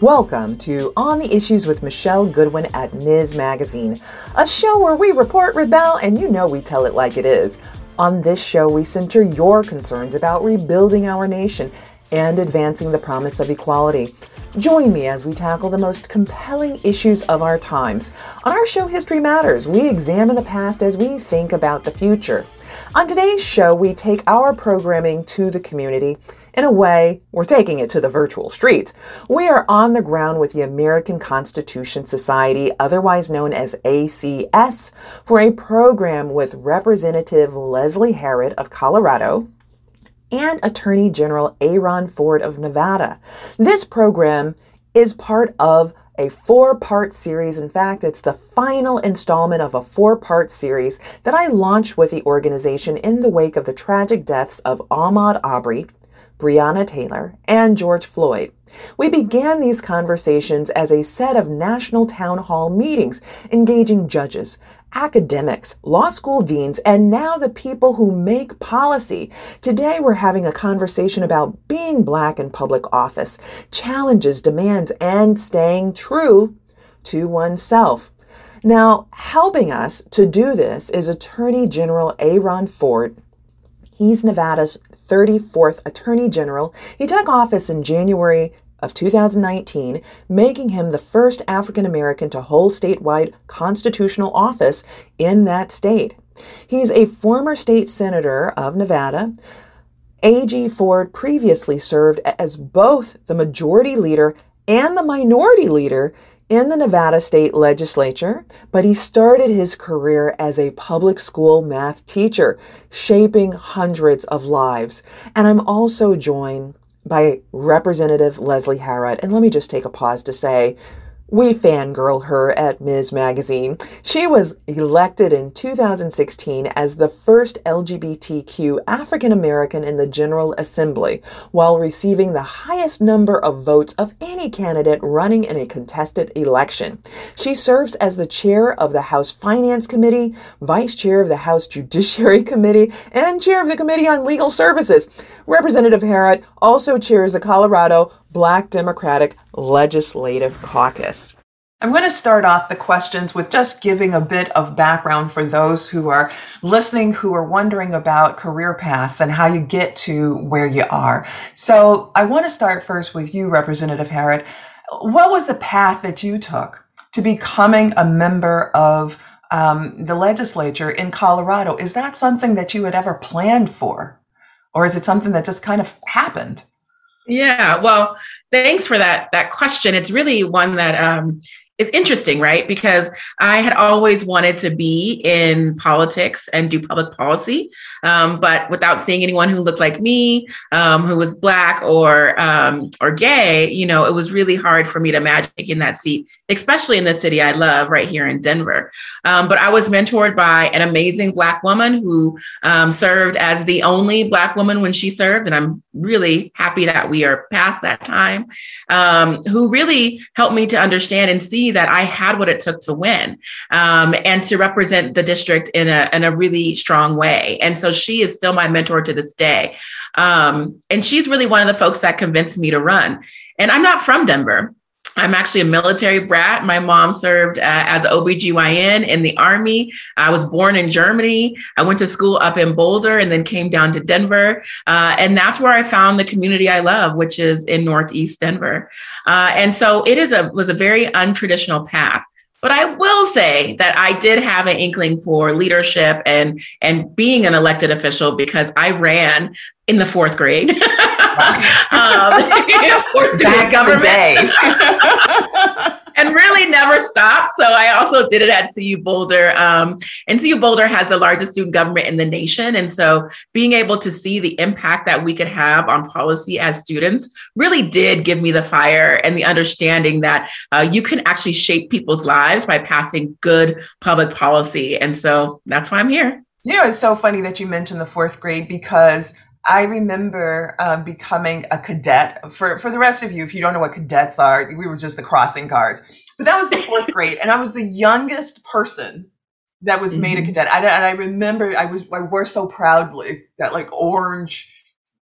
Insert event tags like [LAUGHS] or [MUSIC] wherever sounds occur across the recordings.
Welcome to On the Issues with Michelle Goodwin at Ms. Magazine, a show where we report, rebel, and you know we tell it like it is. On this show, we center your concerns about rebuilding our nation and advancing the promise of equality. Join me as we tackle the most compelling issues of our times. On our show, History Matters, we examine the past as we think about the future. On today's show, we take our programming to the community in a way, we're taking it to the virtual streets. We are on the ground with the American Constitution Society, otherwise known as ACS, for a program with Representative Leslie Herod of Colorado and Attorney General Aaron Ford of Nevada. This program is part of a four part series. In fact, it's the final installment of a four part series that I launched with the organization in the wake of the tragic deaths of Ahmaud Arbery Breonna Taylor, and George Floyd. We began these conversations as a set of national town hall meetings, engaging judges, academics, law school deans, and now the people who make policy. Today, we're having a conversation about being black in public office, challenges, demands, and staying true to oneself. Now, helping us to do this is Attorney General Aaron Ford. He's Nevada's 34th Attorney General. He took office in January of 2019, making him the first African American to hold statewide constitutional office in that state. He's a former state senator of Nevada. A.G. Ford previously served as both the majority leader and the minority leader in the Nevada state legislature, but he started his career as a public school math teacher, shaping hundreds of lives. And I'm also joined by Representative Leslie Herod. And let me just take a pause to say, we fangirl her at Ms. Magazine. She was elected in 2016 as the first LGBTQ African American in the General Assembly, while receiving the highest number of votes of any candidate running in a contested election. She serves as the chair of the House Finance Committee, vice chair of the House Judiciary [LAUGHS] Committee, and chair of the Committee on Legal Services. Representative Herod also chairs the Colorado Black Democratic Legislative Caucus. I'm going to start off the questions with just giving a bit of background for those who are listening who are wondering about career paths and how you get to where you are. So I want to start first with you, Representative Herod. What was the path that you took to becoming a member of um, the legislature in Colorado? Is that something that you had ever planned for? Or is it something that just kind of happened? Yeah, well, thanks for that that question. It's really one that um, it's interesting, right? Because I had always wanted to be in politics and do public policy, um, but without seeing anyone who looked like me, um, who was black or um, or gay, you know, it was really hard for me to imagine taking that seat, especially in the city I love, right here in Denver. Um, but I was mentored by an amazing black woman who um, served as the only black woman when she served, and I'm really happy that we are past that time. Um, who really helped me to understand and see that I had what it took to win um, and to represent the district in a, in a really strong way. And so she is still my mentor to this day. Um, and she's really one of the folks that convinced me to run. And I'm not from Denver. I'm actually a military brat. My mom served uh, as an OBGYN in the Army. I was born in Germany. I went to school up in Boulder and then came down to Denver. Uh, and that's where I found the community I love, which is in Northeast Denver. Uh, and so it is a was a very untraditional path. But I will say that I did have an inkling for leadership and and being an elected official because I ran in the fourth grade. [LAUGHS] um, [LAUGHS] [LAUGHS] grade government. [LAUGHS] and really never stopped. So I also did it at CU Boulder. Um, and CU Boulder has the largest student government in the nation. And so being able to see the impact that we could have on policy as students really did give me the fire and the understanding that uh, you can actually shape people's lives by passing good public policy. And so that's why I'm here. You know, it's so funny that you mentioned the fourth grade because I remember uh, becoming a cadet. For for the rest of you, if you don't know what cadets are, we were just the crossing guards. But that was the fourth [LAUGHS] grade, and I was the youngest person that was mm-hmm. made a mm-hmm. cadet. I, and I remember I was I wore so proudly that like orange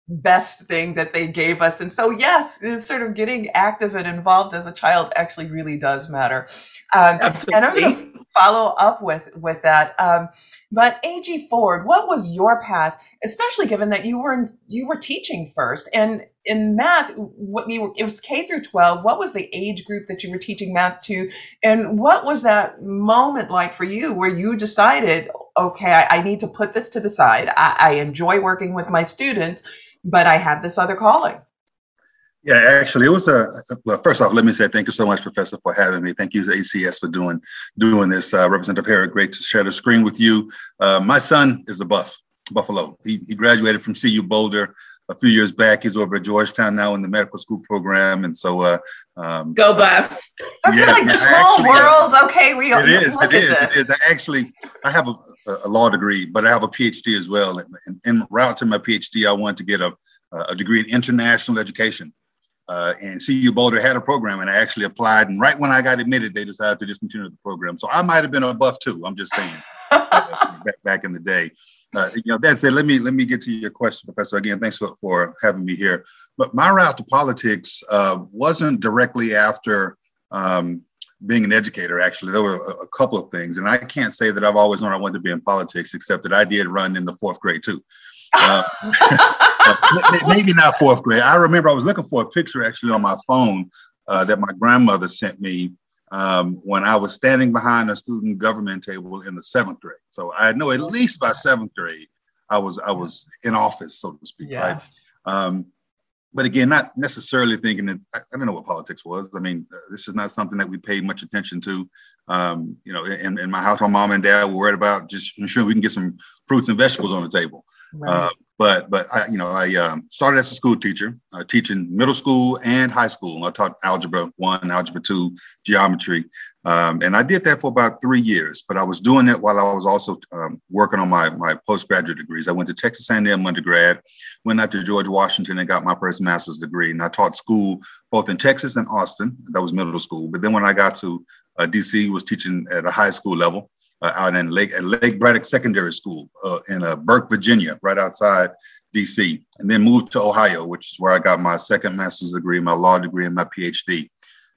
best thing that they gave us. And so, yes, sort of getting active and involved as a child actually really does matter. Um, Absolutely. And I'm going to follow up with with that. Um, but AG Ford, what was your path, especially given that you were in, you were teaching first and in math? What you were, it was K through 12. What was the age group that you were teaching math to, and what was that moment like for you where you decided, okay, I, I need to put this to the side. I, I enjoy working with my students, but I have this other calling. Yeah, actually, it was a well. First off, let me say thank you so much, Professor, for having me. Thank you to ACS for doing doing this. Uh, Representative Herod, great to share the screen with you. Uh, my son is a Buff Buffalo. He, he graduated from CU Boulder a few years back. He's over at Georgetown now in the medical school program, and so uh, um, go Buffs. I yeah, like the small actually, world. Okay, we it is. It is. It is. I actually I have a, a, law degree, but I have a PhD as well. And en route to my PhD, I wanted to get a a degree in international education. Uh, and CU Boulder had a program, and I actually applied. And right when I got admitted, they decided to discontinue the program. So I might have been a buff too. I'm just saying, [LAUGHS] back, back, in the day. Uh, you know, that said, let me let me get to your question, Professor. Again, thanks for, for having me here. But my route to politics uh, wasn't directly after um, being an educator. Actually, there were a, a, couple of things, and I can't say that I've always known I wanted to be in politics, except that I did run in the fourth grade too. [LAUGHS] [LAUGHS] Maybe not fourth grade. I remember I was looking for a picture actually on my phone uh, that my grandmother sent me um, when I was standing behind a student government table in the seventh grade. So I know at least by seventh grade, I was I was in office, so to speak. Yes. Right. Um, but again, not necessarily thinking that I, I don't know what politics was. I mean, uh, this is not something that we paid much attention to. Um, you know, in, in my house, my mom and dad were worried about just ensuring we can get some fruits and vegetables on the table. Right. Uh, but but I, you know, I um, started as a school teacher, uh, teaching middle school and high school. I taught algebra one, algebra two, geometry, um, and I did that for about three years. But I was doing it while I was also um, working on my my postgraduate degrees. I went to Texas A&M undergrad, went out to George Washington and got my first master's degree. And I taught school both in Texas and Austin. That was middle school. But then when I got to uh, DC, was teaching at a high school level uh, out in Lake at Lake Braddock Secondary School uh, in uh, Burke, Virginia, right outside DC, and then moved to Ohio, which is where I got my second master's degree, my law degree, and my PhD.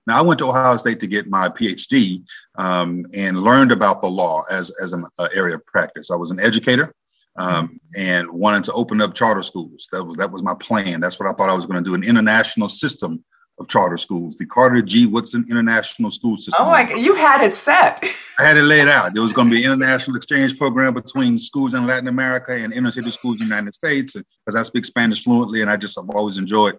Now, I went to Ohio State to get my PhD um, and learned about the law as, as an uh, area of practice. I was an educator um, and wanted to open up charter schools. That was, that was my plan. That's what I thought I was going to do an international system of charter schools, the Carter G. Woodson International School System. Oh my God, you had it set. I had it laid out. There was going to be an international exchange program between schools in Latin America and inner city schools in the United States, because I speak Spanish fluently, and I just have always enjoyed,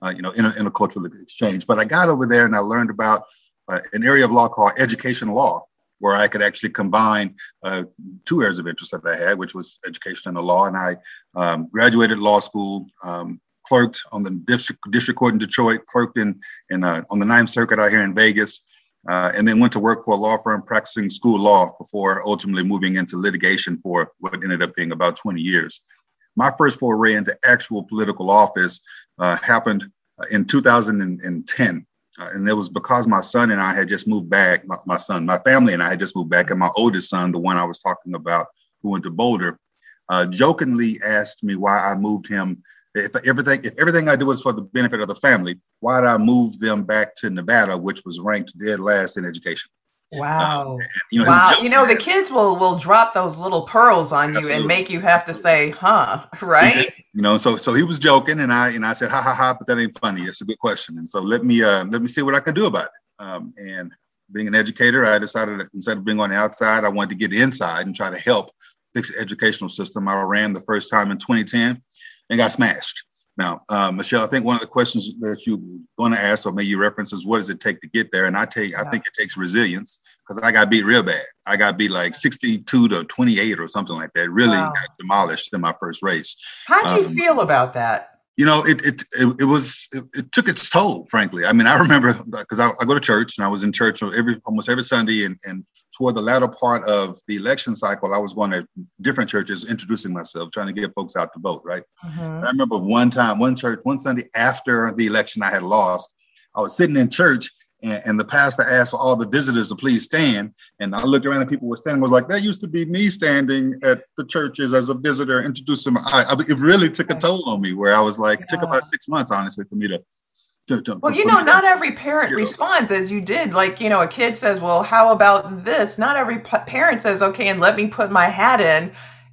uh, you know, inter- intercultural exchange. But I got over there and I learned about uh, an area of law called education law, where I could actually combine uh, two areas of interest that I had, which was education and the law. And I um, graduated law school, um, clerked on the district district court in Detroit, clerked in, in uh, on the Ninth Circuit out here in Vegas, uh, and then went to work for a law firm practicing school law before ultimately moving into litigation for what ended up being about 20 years. My first foray into actual political office uh, happened uh, in 2010. Uh, and it was because my son and I had just moved back, my, my, son, my family and I had just moved back, and my oldest son, the one I was talking about, who went to Boulder, uh, jokingly asked me why I moved him if everything if everything I do was for the benefit of the family, why did I move them back to Nevada, which was ranked dead last in education? Wow. Um, you know, wow. You know, the kids will will drop those little pearls on Absolutely. you and make you have to say, huh, [LAUGHS] right? You know, so so he was joking and I and I said, ha ha ha, but that ain't funny. It's a good question. And so let me uh let me see what I can do about it. Um, and being an educator, I decided that instead of being on the outside, I wanted to get inside and try to help fix the educational system. I ran the first time in 2010 and got smashed. Now, uh, Michelle, I think one of the questions that you're going to ask, or maybe you reference, is what does it take to get there? And I take. I think it takes resilience because I got beat real bad. I got beat like 62 to 28 or something like that. Really wow. got demolished in my first race. How'd you um, feel about that? You know, it it it, it was it, it, took its toll. Frankly, I mean, I remember because I, I, go to church and I was in church every almost every Sunday, and and toward the latter part of the election cycle, I was going to different churches, introducing myself, trying to get folks out to vote. Right. Mm-hmm. I remember one time, one church, one Sunday after the election I had lost, I was sitting in church And, and, the pastor asked for all the visitors to please stand. And I looked around and people were standing. I was like, that used to be me standing at the churches as a visitor, introducing. My, I, it really took a toll on me. Where I was like, yeah. it took about six months, honestly, for me to well, you know, not every parent responds as you did. Like, you know, a kid says, "Well, how about this?" Not every parent says, "Okay, and let me put my hat in."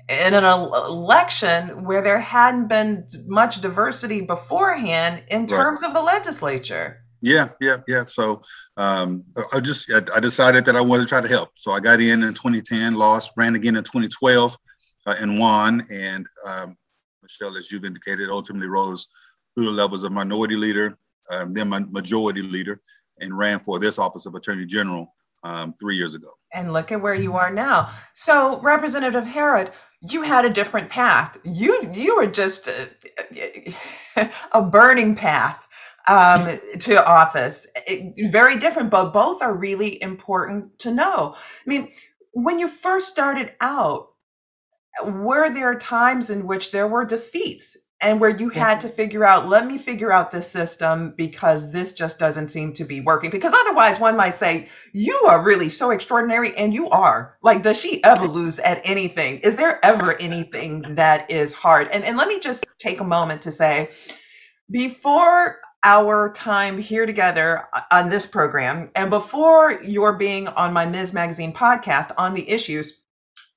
In an election where there hadn't been much diversity beforehand in terms right. of the legislature. Yeah, yeah, yeah. So um, I just I decided that I wanted to try to help. So I got in in 2010, lost, ran again in 2012, uh, and won. And um, Michelle, as you've indicated, ultimately rose through the levels of minority leader, um, then my majority leader, and ran for this office of Attorney General um, three years ago. And look at where you are now. So, Representative Herod, you had a different path. You you were just a, a burning path um, to office. It, very different, but both are really important to know. I mean, when you first started out, were there times in which there were defeats and where you had to figure out let me figure out this system because this just doesn't seem to be working because otherwise one might say you are really so extraordinary and you are. Like does she ever lose at anything? Is there ever anything that is hard? And and let me just take a moment to say before our time here together uh, on this program. And before your being on my ms. Magazine podcast on the issues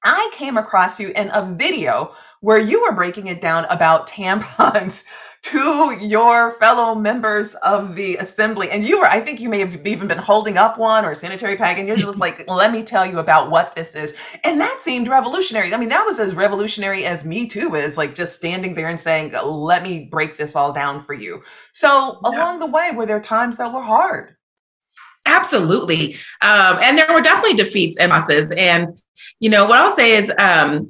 i came across you in a video where you were breaking it down about [LAUGHS] tampons to your fellow members of the assembly. And you were, I think you may have even been holding up one or a sanitary pad, and you're just like, [LAUGHS] let me tell you about what this is. And that seemed revolutionary. I mean, that was as revolutionary as Me Too is, like just standing there and saying, let me break this all down for you. So yeah. along the way, were there times that were hard? Absolutely. Um, and there were definitely defeats and losses. And, you know, what I'll say is, um,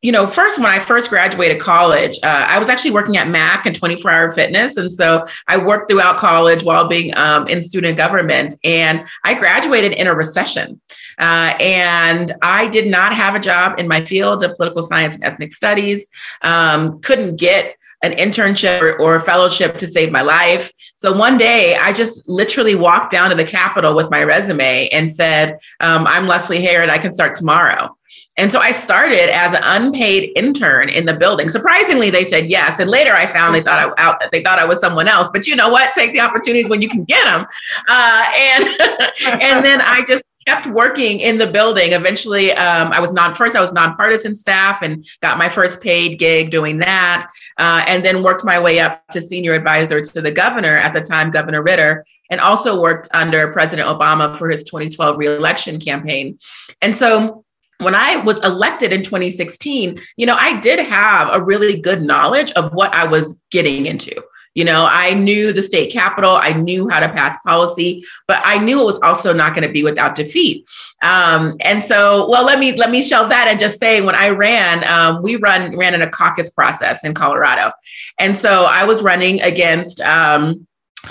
you know, first, when I first graduated college, uh, I was actually working at Mac and 24 Hour Fitness. And so I worked throughout college while being um, in student government. And I graduated in a recession. Uh, and I did not have a job in my field of political science and ethnic studies, um, couldn't get an internship or, or a fellowship to save my life. So one day I just literally walked down to the Capitol with my resume and said, um, I'm Leslie Herod, I can start tomorrow. And so I started as an unpaid intern in the building. Surprisingly, they said yes. And later I found they thought I out that they thought I was someone else. But you know what? Take the opportunities when you can get them. Uh, and [LAUGHS] and then I just kept working in the building. Eventually, um, I was non first. I was nonpartisan staff and got my first paid gig doing that. Uh, and then worked my way up to senior advisor to the governor at the time, Governor Ritter, and also worked under President Obama for his 2012 reelection campaign. And so when I was elected in 2016, you know, I did have a really good knowledge of what I was getting into. You know, I knew the state capital, I knew how to pass policy, but I knew it was also not going to be without defeat. Um, and so, well, let me let me shelve that and just say, when I ran, um, we run ran in a caucus process in Colorado, and so I was running against. Um,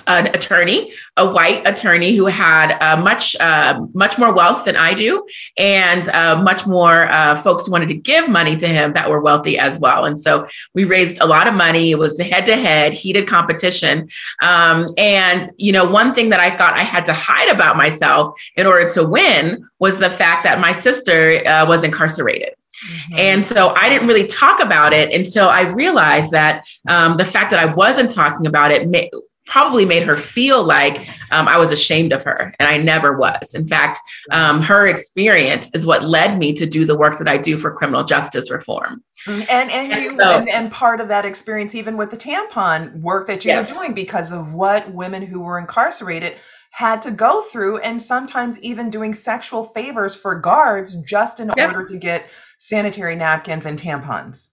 an attorney, a white attorney who had uh, much uh, much more wealth than I do, and uh, much more uh, folks who wanted to give money to him that were wealthy as well. And so we raised a lot of money. It was head to head, heated competition. Um, and you know, one thing that I thought I had to hide about myself in order to win was the fact that my sister uh, was incarcerated. Mm-hmm. And so I didn't really talk about it until I realized that um, the fact that I wasn't talking about it probably made her feel like um, I was ashamed of her, and I never was. In fact, um, her experience is what led me to do the work that I do for criminal justice reform. Mm-hmm. And and, and you so, and, and, part of that experience, even with the tampon work that you yes. were doing, because of what women who were incarcerated had to go through, and sometimes even doing sexual favors for guards just in yep. order to get sanitary napkins and tampons.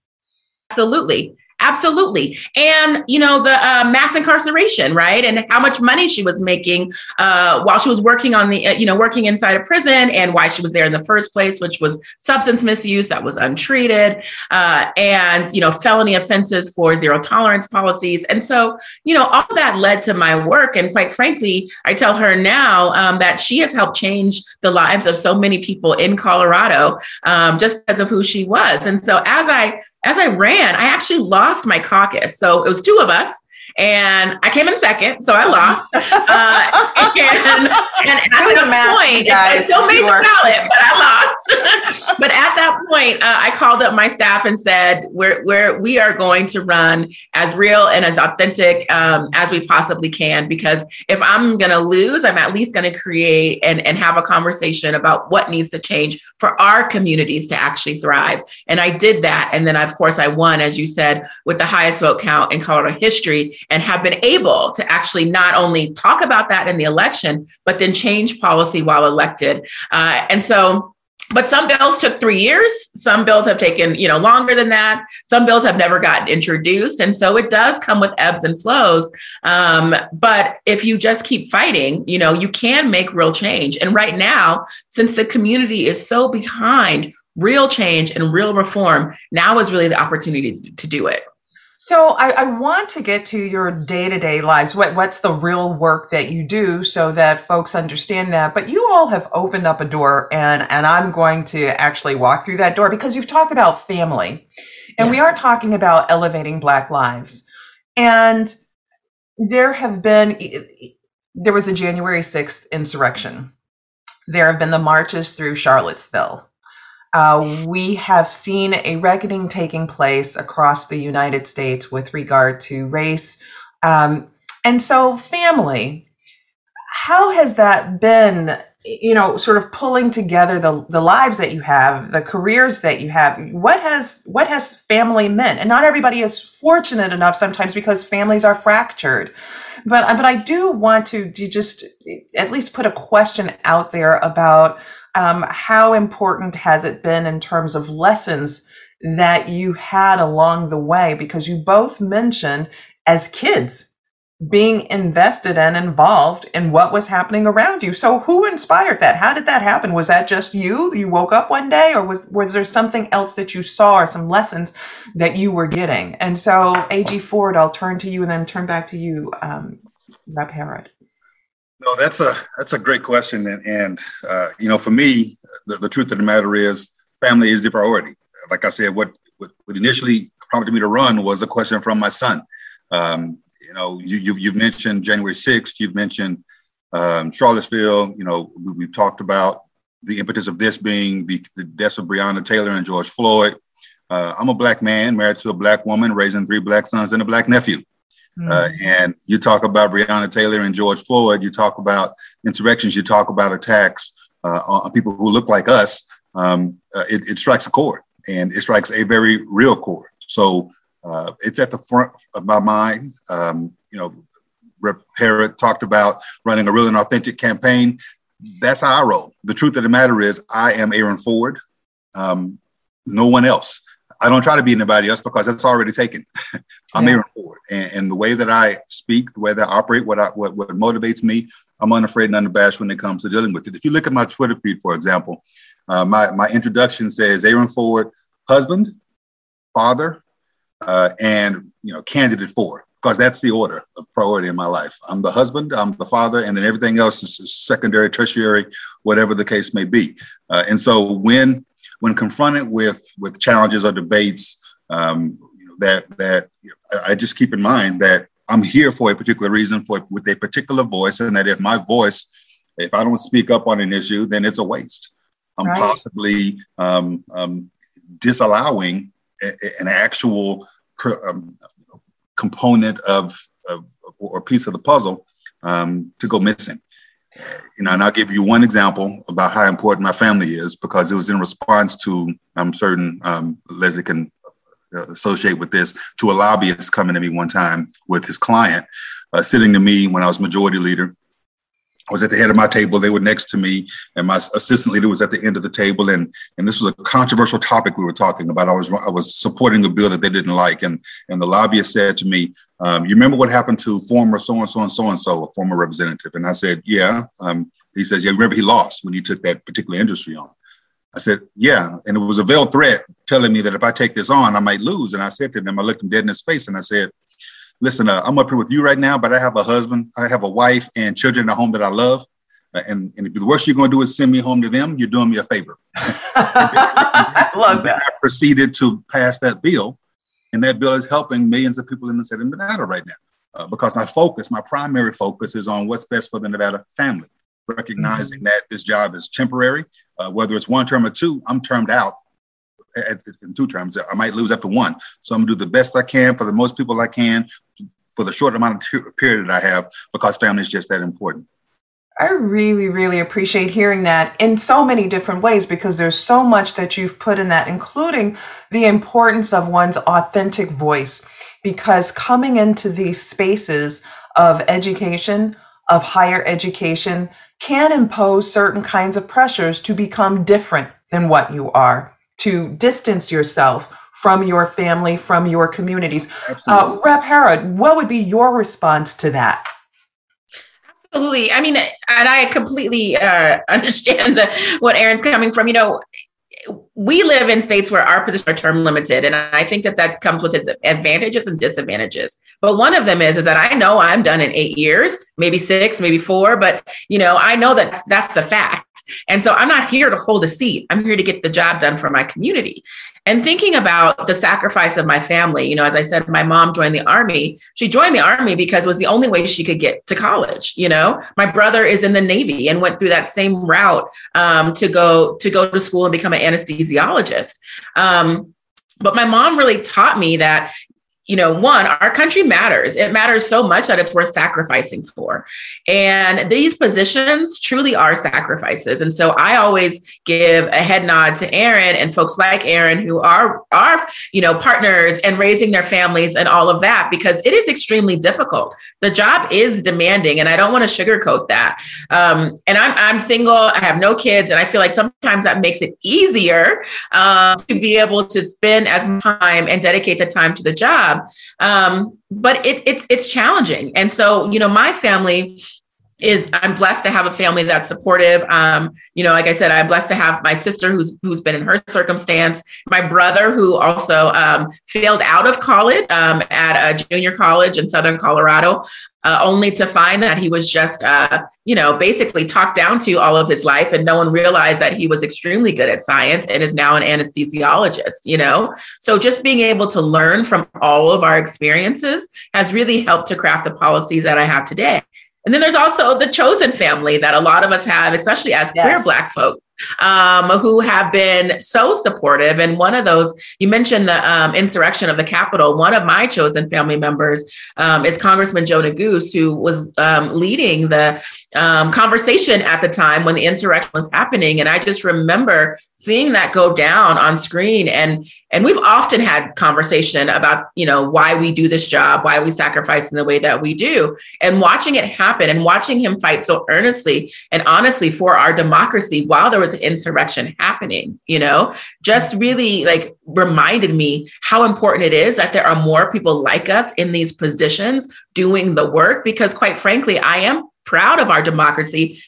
Absolutely. Absolutely. And, you know, the uh, mass incarceration, right? And how much money she was making uh, while she was working on the, uh, you know, working inside a prison and why she was there in the first place, which was substance misuse that was untreated uh, and, you know, felony offenses for zero tolerance policies. And so, you know, all that led to my work. And quite frankly, I tell her now um, that she has helped change the lives of so many people in Colorado um, just because of who she was. And so as I as I ran, I actually lost my caucus. So it was two of us. and I came in second, so I lost. [LAUGHS] Uh, and, and at that point, guys, I still made the ballot, but I [LAUGHS] lost. [LAUGHS] but at that point, uh, I called up my staff and said, "We're we're we are going to run as real and as authentic um, as we possibly can because if I'm going to lose, I'm at least going to create and and have a conversation about what needs to change for our communities to actually thrive." And I did that, and then of course I won, as you said, with the highest vote count in Colorado history, and have been able to actually not only talk about that in the election, but then change policy while elected. Uh, and so but some bills took three years. Some bills have taken you know longer than that. Some bills have never gotten introduced. And so it does come with ebbs and flows. Um, but if you just keep fighting you know you can make real change. And right now since the community is so behind real change and real reform now is really the opportunity to, to do it so I, I, want to get to your day-to-day lives. What what's the real work that you do so that folks understand that. But you all have opened up a door and and I'm going to actually walk through that door because you've talked about family. And yeah. we are talking about elevating black lives. And there have been there was a January 6th insurrection. There have been the marches through Charlottesville. Uh, we have seen a reckoning taking place across the United States with regard to race. Um, and so, family, how has that been? You know, sort of pulling together the the lives that you have, the careers that you have. What has what has family meant? And not everybody is fortunate enough sometimes because families are fractured. But but I do want to, to just at least put a question out there about um, how important has it been in terms of lessons that you had along the way? Because you both mentioned as kids being invested and involved in what was happening around you. So who inspired that? How did that happen? Was that just you? You woke up one day or was was there something else that you saw or some lessons that you were getting? And so AG Ford, I'll turn to you and then turn back to you, um, Rep Herod. No, that's a that's a great question, and and uh, you know, for me, the, the truth of the matter is, family is the priority. Like I said, what what, initially prompted me to run was a question from my son. Um, you know, you, you you've mentioned January sixth, you've mentioned um, Charlottesville. You know, we, have talked about the impetus of this being the, the deaths of Breonna Taylor and George Floyd. Uh, I'm a black man married to a black woman, raising three black sons and a black nephew. Mm-hmm. Uh, and you talk about Breonna Taylor and George Floyd, you talk about insurrections, you talk about attacks uh, on people who look like us. Um, uh, it, it, strikes a chord, and it strikes a very real chord. So uh, it's at the front of my mind. Um, you know, Rep. Herod talked about running a real and authentic campaign. That's how I roll. The truth of the matter is, I am Aaron Ford. Um, no one else. I don't try to be anybody else because that's already taken. [LAUGHS] I'm yeah. Aaron Ford, and, and, the way that I speak, the way that I operate, what I, what what motivates me, I'm unafraid and unabashed when it comes to dealing with it. If you look at my Twitter feed, for example, uh, my my introduction says Aaron Ford, husband, father, uh, and you know candidate for because that's the order of priority in my life. I'm the husband, I'm the father, and then everything else is secondary, tertiary, whatever the case may be. Uh, and so when when confronted with with challenges or debates, um, that that I just keep in mind that I'm here for a particular reason, for with a particular voice, and that if my voice, if I don't speak up on an issue, then it's a waste. I'm right. possibly um, um, disallowing a, an actual um, component of, of, or piece of the puzzle um, to go missing you know, and I'll give you one example about how important my family is because it was in response to, I'm certain um, Leslie can associate with this, to a lobbyist coming to me one time with his client, uh, sitting to me when I was majority leader I was at the head of my table. They were next to me, and my assistant leader was at the end of the table. And and this was a controversial topic we were talking about. I was I was supporting a bill that they didn't like, and and the lobbyist said to me, um, "You remember what happened to former so and so and so and so, a former representative?" And I said, "Yeah." Um, he says, "Yeah, remember he lost when he took that particular industry on." I said, "Yeah," and it was a veiled threat telling me that if I take this on, I might lose. And I said to them, I looked him dead in his face, and I said, listen, uh, I'm up here with you right now, but I have a husband, I have a wife and children at home that I love. Uh, and, and if the worst you're going to do is send me home to them, you're doing me a favor. [LAUGHS] I love that. I proceeded to pass that bill, and that bill is helping millions of people in the state of Nevada right now. uh, because my focus, my primary focus, is on what's best for the Nevada family. Recognizing mm-hmm. that this job is temporary, uh, whether it's one term or two, I'm termed out at, in two terms. I might lose after one, so I'm gonna do the best I can for the most people I can for the short amount of t- period that I have because family is just that important. I really, really appreciate hearing that in so many different ways because there's so much that you've put in that, including the importance of one's authentic voice. Because coming into these spaces of education, of higher education, can impose certain kinds of pressures to become different than what you are, to distance yourself from your family, from your communities. Uh, Rep Herod, what would be your response to that? Absolutely. I mean, and I completely uh, [LAUGHS] understand the, what Aaron's coming from. You know, we live in states where our positions are term limited, and I think that that comes with its advantages and disadvantages. But one of them is is that I know I'm done in eight years, maybe six, maybe four, but you know I know that that's the fact. And so I'm not here to hold a seat. I'm here to get the job done for my community. And thinking about the sacrifice of my family, you know, as I said, my mom joined the army. She joined the army because it was the only way she could get to college. You know, my brother is in the Navy and went through that same route um, to go to go to school and become an anesthesiologist. Um, but my mom really taught me that you know, one, our country matters. It matters so much that it's worth sacrificing for. And these positions truly are sacrifices. And so I always give a head nod to Aaron and folks like Aaron who are are, you know, partners and raising their families and all of that because it is extremely difficult. The job is demanding and I don't want to sugarcoat that. Um, and I'm I'm single, I have no kids, and I feel like sometimes that makes it easier um, to be able to spend as much time and dedicate the time to the job job. Um, but it, it's it's challenging, and so you know, my family is I'm blessed to have a family that's supportive. Um, you know, like I said, I'm blessed to have my sister who's who's been in her circumstance, my brother who also um, failed out of college um, at a junior college in Southern Colorado, uh, only to find that he was just, uh, you know, basically talked down to all of his life, and no one realized that he was extremely good at science and is now an anesthesiologist. You know, so just being able to learn from all of our experiences has really helped to craft the policies that I have today. And then there's also the chosen family that a lot of us have, especially as yes. queer Black folks um, who have been so supportive. And one of those, you mentioned the um, insurrection of the Capitol. One of my chosen family members um, is Congressman Joe Neguse, who was um, leading the um, conversation at the time when the insurrection was happening. And I just remember seeing that go down on screen. And and we've often had conversation about you know why we do this job, why we sacrifice in the way that we do, and watching it happen and watching him fight so earnestly and honestly for our democracy while there was an insurrection happening, you know, just really like reminded me how important it is that there are more people like us in these positions doing the work. Because quite frankly, I am proud of our democracy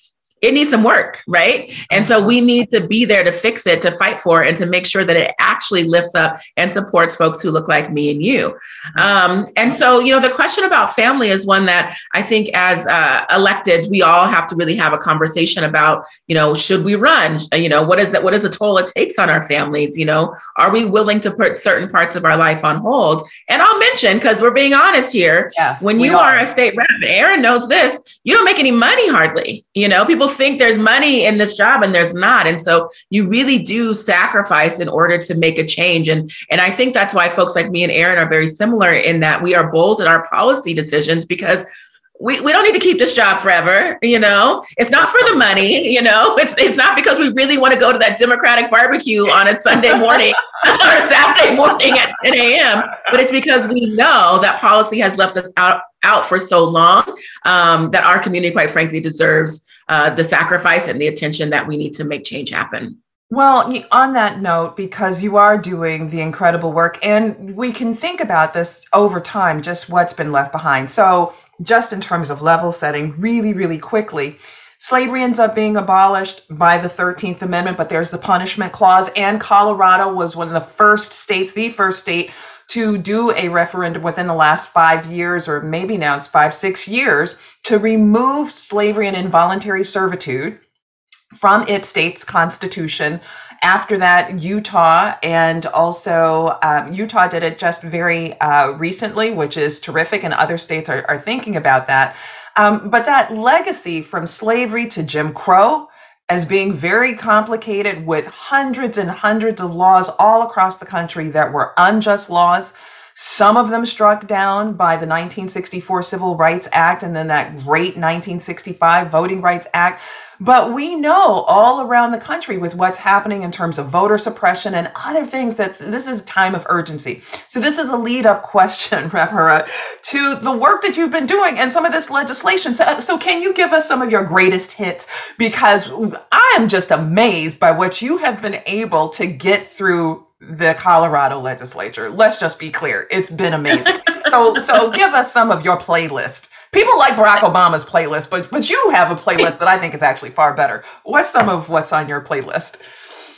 it needs some work, right? And so we need to be there to fix it, to fight for it, and to make sure that it actually lifts up and supports folks who look like me and you. Um, and so, you know, the question about family is one that I think as uh, elected, we all have to really have a conversation about, you know, should we run? You know, what is that? What is the toll it takes on our families? You know, are we willing to put certain parts of our life on hold? And I'll mention, because we're being honest here, yes, when you are. are a state rep, Aaron knows this, you don't make any money hardly. You know, people think there's money in this job and there's not. And so you really do sacrifice in order to make a change. And, and I think that's why folks like me and Aaron are very similar in that we are bold in our policy decisions because we, we don't need to keep this job forever. You know, it's not for the money. You know, [LAUGHS] it's it's not because we really want to go to that Democratic barbecue on a Sunday morning [LAUGHS] or Saturday morning at 10 a.m. But it's because we know that policy has left us out out for so long um, that our community, quite frankly, deserves uh, the sacrifice and the attention that we need to make change happen. Well, on that note, because you are doing the incredible work, and we can think about this over time, just what's been left behind. So, just in terms of level setting, really, really quickly, slavery ends up being abolished by the 13th Amendment, but there's the punishment clause, and Colorado was one of the first states, the first state to do a referendum within the last five years, or maybe now it's five, six years, to remove slavery and involuntary servitude from its state's constitution After that, Utah, and also um, Utah did it just very uh, recently, which is terrific, and other states are, are thinking about that. Um, but that legacy from slavery to Jim Crow, as being very complicated with hundreds and hundreds of laws all across the country that were unjust laws. Some of them struck down by the 1964 Civil Rights Act and then that great 1965 Voting Rights Act. But we know all around the country with what's happening in terms of voter suppression and other things that this is time of urgency. So this is a lead up [LAUGHS] question, Reverend, to the work that you've been doing and some of this legislation. So, uh, so can you give us some of your greatest hits? Because I am just amazed by what you have been able to get through the Colorado legislature. Let's just be clear. It's been amazing. [LAUGHS] so so give us some of your playlist people like Barack Obama's playlist, but but you have a playlist that I think is actually far better. What's some of what's on your playlist?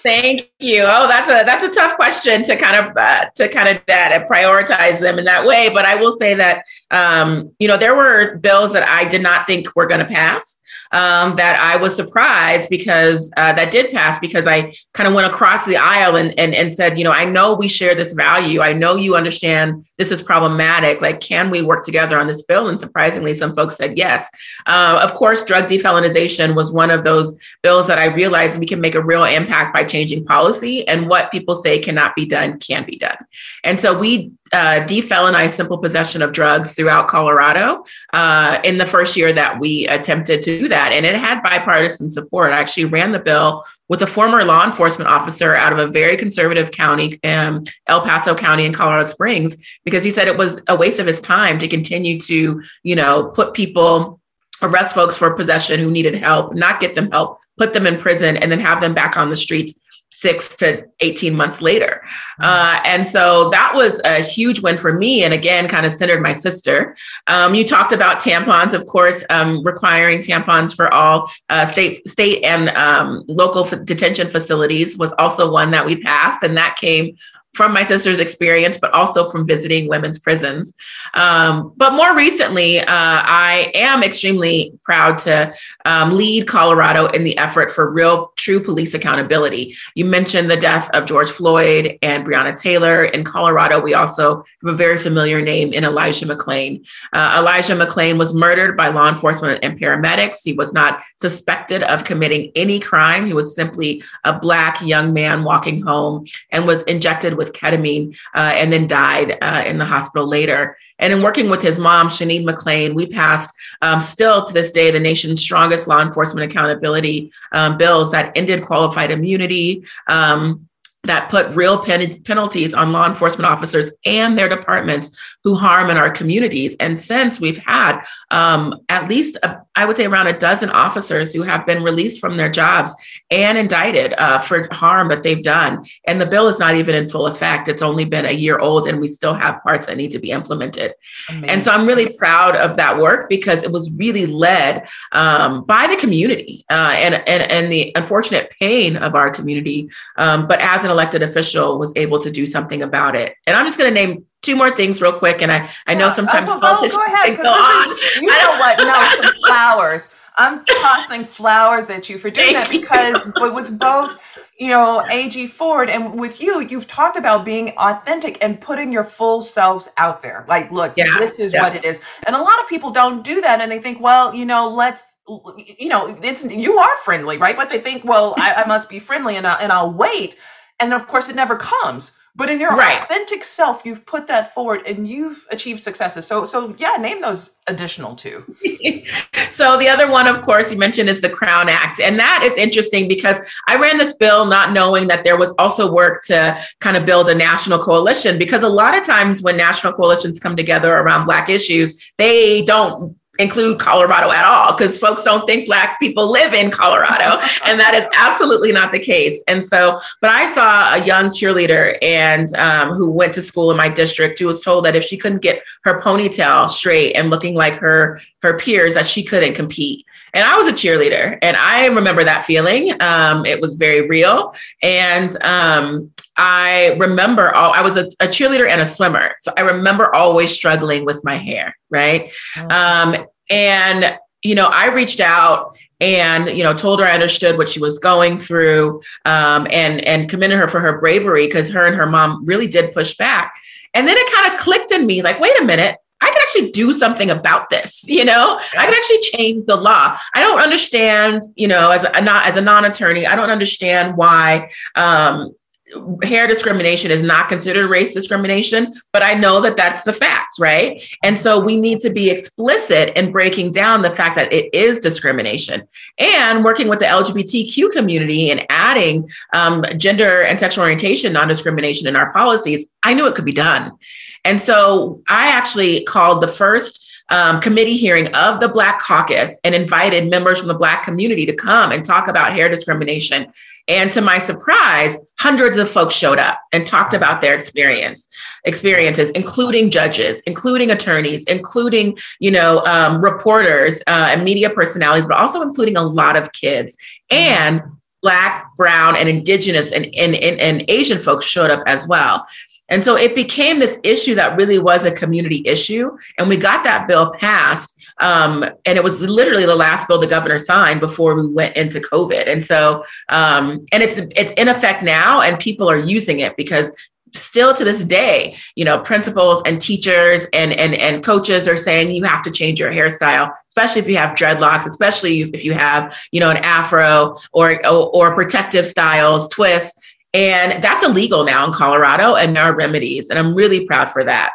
Thank you. Oh, that's a that's a tough question to kind of uh, to kind of that prioritize them in that way. But I will say that um, you know there were bills that I did not think were going to pass um, that I was surprised because uh, that did pass because I kind of went across the aisle and, and, and said, you know, I know we share this value. I know you understand this is problematic. Like, can we work together on this bill? And surprisingly, some folks said yes. Uh, of course, drug defelonization was one of those bills that I realized we can make a real impact by changing policy and what people say cannot be done can be done. And so we uh, defelonized simple possession of drugs throughout Colorado uh, in the first year that we attempted to do that. And it had bipartisan support. I actually ran the bill with a former law enforcement officer out of a very conservative county, um, El Paso County in Colorado Springs, because he said it was a waste of his time to continue to, you know, put people, arrest folks for possession who needed help, not get them help, put them in prison, and then have them back on the streets six to 18 months later. Uh, and so that was a huge win for me. And again, kind of centered my sister. Um, you talked about tampons, of course, um, requiring tampons for all uh, state, state and um, local f- detention facilities was also one that we passed. And that came from my sister's experience, but also from visiting women's prisons. Um, but more recently, uh, I am extremely proud to um, lead Colorado in the effort for real, true police accountability. You mentioned the death of George Floyd and Breonna Taylor. In Colorado, we also have a very familiar name in Elijah McClain. Uh, Elijah McClain was murdered by law enforcement and paramedics. He was not suspected of committing any crime. He was simply a Black young man walking home and was injected with ketamine uh, and then died uh, in the hospital later. And in working with his mom, Sheneen McClain, we passed um, still to this day the nation's strongest law enforcement accountability um, bills that ended qualified immunity. Um, that put real pen- penalties on law enforcement officers and their departments who harm in our communities. And since we've had um, at least, a, I would say, around a dozen officers who have been released from their jobs and indicted uh, for harm that they've done. And the bill is not even in full effect. It's only been a year old, and we still have parts that need to be implemented. Amazing. And so I'm really proud of that work because it was really led um, by the community uh, and, and, and the unfortunate pain of our community. Um, but as an elected official, was able to do something about it. And I'm just going to name two more things real quick. And I, I know sometimes oh, politicians go ahead, go on. Is, you know what? No, some flowers. I'm tossing flowers at you for doing Thank that because with both, you know, AG Ford and with you, you've talked about being authentic and putting your full selves out there. Like, look, yeah, this is yeah. what it is. And a lot of people don't do that and they think, well, you know, let's you know, it's you are friendly, right? But they think, well, I, I must be friendly and, I, and I'll wait. And of course, it never comes. But in your right. authentic self, you've put that forward and you've achieved successes. So, so yeah, name those additional two. [LAUGHS] so the other one, of course, you mentioned is the Crown Act, and that is interesting because I ran this bill not knowing that there was also work to kind of build a national coalition. Because a lot of times when national coalitions come together around Black issues, they don't include Colorado at all because folks don't think Black people live in Colorado. [LAUGHS] and that is absolutely not the case. And so, but I saw a young cheerleader and um, who went to school in my district who was told that if she couldn't get her ponytail straight and looking like her her peers, that she couldn't compete. And I was a cheerleader, and I remember that feeling. Um, it was very real, and um, I remember all, I was a, a, cheerleader and a swimmer. So I remember always struggling with my hair, right? Oh. Um, and, you know, I reached out and you know told her I understood what she was going through um, and and commended her for her bravery because her and her mom really did push back. And then it kind of clicked in me like, wait a minute, I can actually do something about this. [LAUGHS] You know. I can actually change the law. I don't understand, you know, as a not as a non-attorney, I don't understand why um, hair discrimination is not considered race discrimination, but I know that that's the facts, right? And so we need to be explicit in breaking down the fact that it is discrimination and working with the LGBTQ community and adding um, gender and sexual orientation non discrimination in our policies. I knew it could be done. And so I actually called the first um, committee hearing of the Black Caucus and invited members from the Black community to come and talk about hair discrimination. And to my surprise, hundreds of folks showed up and talked about their experience experiences including judges including attorneys including you know um, reporters uh, and media personalities but also including a lot of kids and black brown and indigenous and, and, and, and asian folks showed up as well and so it became this issue that really was a community issue. And we got that bill passed. Um, and it was literally the last bill the governor signed before we went into COVID. And so, um, and it's it's in effect now, and people are using it because still to this day, you know, principals and teachers and and and coaches are saying you have to change your hairstyle, especially if you have dreadlocks, especially if you have, you know, an afro or or, or protective styles, twists and that's illegal now in Colorado, and there are remedies. And I'm really proud for that.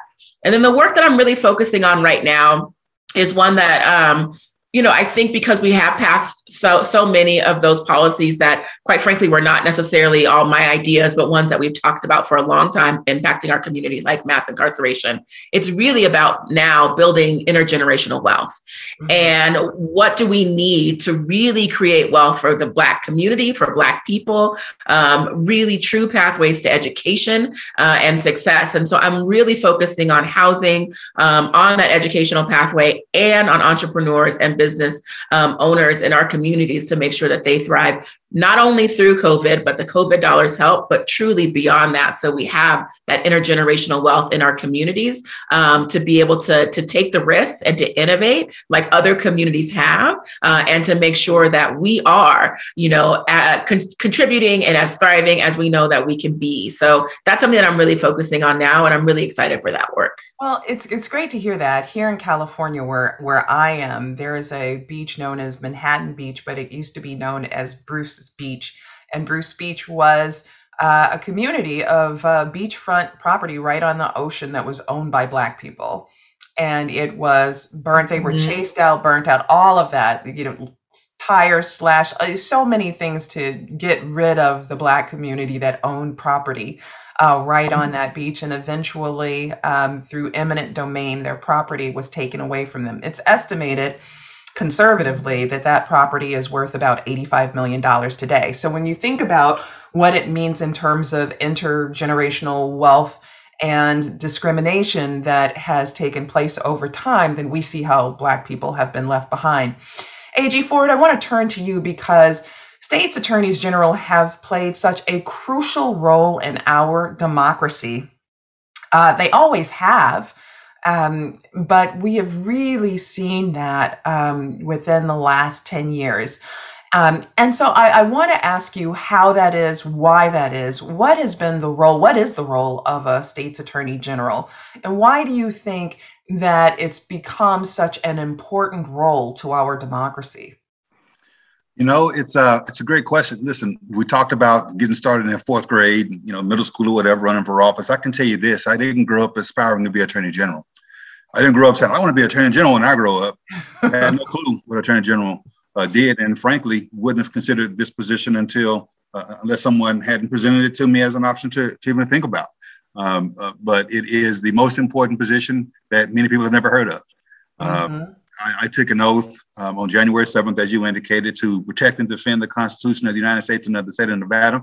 And then the work that I'm really focusing on right now is one that um, you know, I think because we have passed so so many of those policies that, quite frankly, were not necessarily all my ideas, but ones that we've talked about for a long time, impacting our community, like mass incarceration. It's really about now building intergenerational wealth, mm-hmm. and what do we need to really create wealth for the Black community, for Black people, um, really true pathways to education uh, and success. And so, I'm really focusing on housing, um, on that educational pathway, and on entrepreneurs and business um, owners in our communities to make sure that they thrive not only through COVID, but the COVID dollars help, but truly beyond that. So we have that intergenerational wealth in our communities um, to be able to, to take the risks and to innovate like other communities have, uh, and to make sure that we are, you know, con- contributing and as thriving as we know that we can be. So that's something that I'm really focusing on now, and I'm really excited for that work. Well, it's it's great to hear that. Here in California, where where I am, there is a beach known as Manhattan Beach, but it used to be known as Bruce Beach. And Bruce Beach was uh, a community of uh, beachfront property right on the ocean that was owned by Black people. And it was burnt, they were mm-hmm. chased out, burnt out, all of that, you know, tires slash, uh, so many things to get rid of the Black community that owned property. Uh, right on mm-hmm. that beach, and eventually, um, through eminent domain, their property was taken away from them. It's estimated conservatively that that property is worth about $85 million today. So when you think about what it means in terms of intergenerational wealth and discrimination that has taken place over time, then we see how Black people have been left behind. A.G. Ford, I want to turn to you because states attorneys general have played such a crucial role in our democracy. Uh, they always have. Um, but we have really seen that um, within the last 10 years. Um, and so I, I want to ask you how that is, why that is, what has been the role, what is the role of a state's attorney general, and why do you think that it's become such an important role to our democracy? You know, it's a it's a great question. Listen, we talked about getting started in fourth grade, you know, middle school or whatever, running for office. I can tell you this: I didn't grow up aspiring to be attorney general. I didn't grow up saying I want to be attorney general when I grow up. I had no clue what attorney general uh, did, and frankly, wouldn't have considered this position until uh, unless someone hadn't presented it to me as an option to, to even think about. Um, uh, but it is the most important position that many people have never heard of. Um, mm-hmm. I, I, took an oath um, on January 7th, as you indicated, to protect and defend the Constitution of the United States and of the state of Nevada.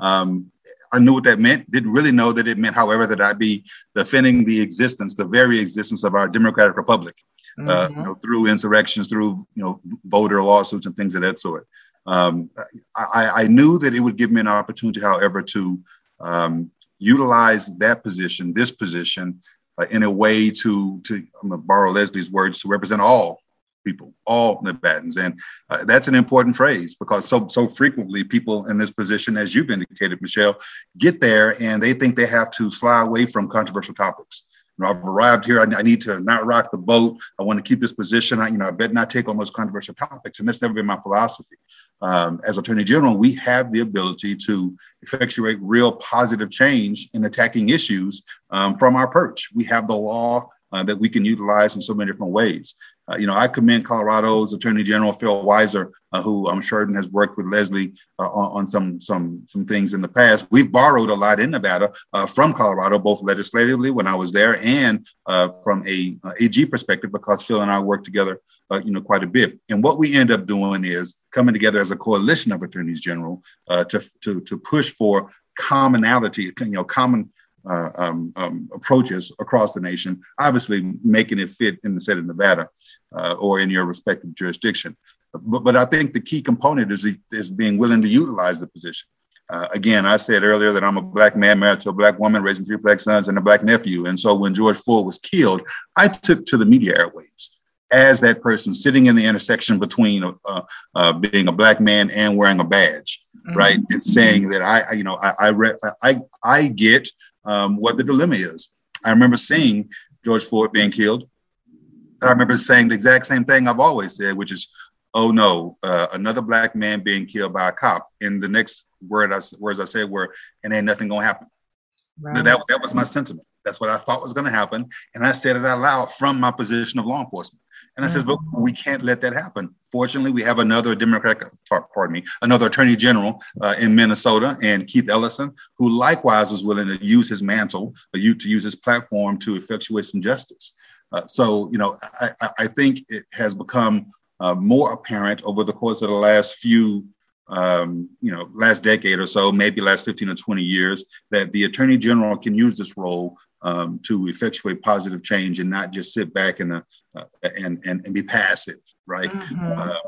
Um, I knew what that meant. Didn't really know that it meant, however, that I'd be defending the existence, the very existence of our democratic republic, mm-hmm. uh, you mm-hmm. know, through insurrections, through you know, voter lawsuits and things of that sort. Um, I, I, knew that it would give me an opportunity, however, to um, utilize that position, this position, uh, in a way to, to I'm gonna borrow Leslie's words, to represent all people, all Nevadans. And uh, that's an important phrase because so so frequently people in this position, as you've indicated, Michelle, get there and they think they have to slide away from controversial topics. You know, I've arrived here. I, I need to not rock the boat. I want to keep this position. I, you know, I better not take on those controversial topics. And that's never been my philosophy. Um, as Attorney General, we have the ability to effectuate real positive change in attacking issues um, from our perch. We have the law uh, that we can utilize in so many different ways. Uh, you know, I commend Colorado's Attorney General Phil Weiser, uh, who I'm sure has worked with Leslie uh, on, on, some some some things in the past. We've borrowed a lot in Nevada uh, from Colorado, both legislatively when I was there and uh, from a AG perspective, because Phil and I worked together, you know, quite a bit. And what we end up doing is coming together as a coalition of attorneys general to to to push for commonality, you know, common uh, um, um, approaches across the nation, obviously making it fit in the state of Nevada uh, or in your respective jurisdiction. But, but I think the key component is, is being willing to utilize the position. Uh, again, I said earlier that I'm a black man married to a black woman, raising three black sons and a black nephew. And so when George Floyd was killed, I took to the media airwaves as that person sitting in the intersection between uh, uh, being a black man and wearing a badge, mm-hmm. right? And saying that I, you know, I, I, re- I, I get um, what the dilemma is. I remember seeing George Floyd being killed. I remember saying the exact same thing I've always said, which is, "Oh no, uh, another black man being killed by a cop." And the next word I, words I said were, "And ain't nothing gonna happen." Right. That, that was my sentiment. That's what I thought was going to happen, and I said it out loud from my position of law enforcement. And I mm-hmm. says, but we can't let that happen. Fortunately, we have another Democratic, pardon me, another Attorney General uh, in Minnesota, and Keith Ellison, who likewise was willing to use his mantle, uh, to use his platform to effectuate some justice. Uh, so, you know, I, I, think it has become uh, more apparent over the course of the last few, um, you know, last decade or so, maybe last 15 or 20 years, that the Attorney General can use this role um, to effectuate positive change and not just sit back and uh, and, and and be passive, right? Mm-hmm. Uh,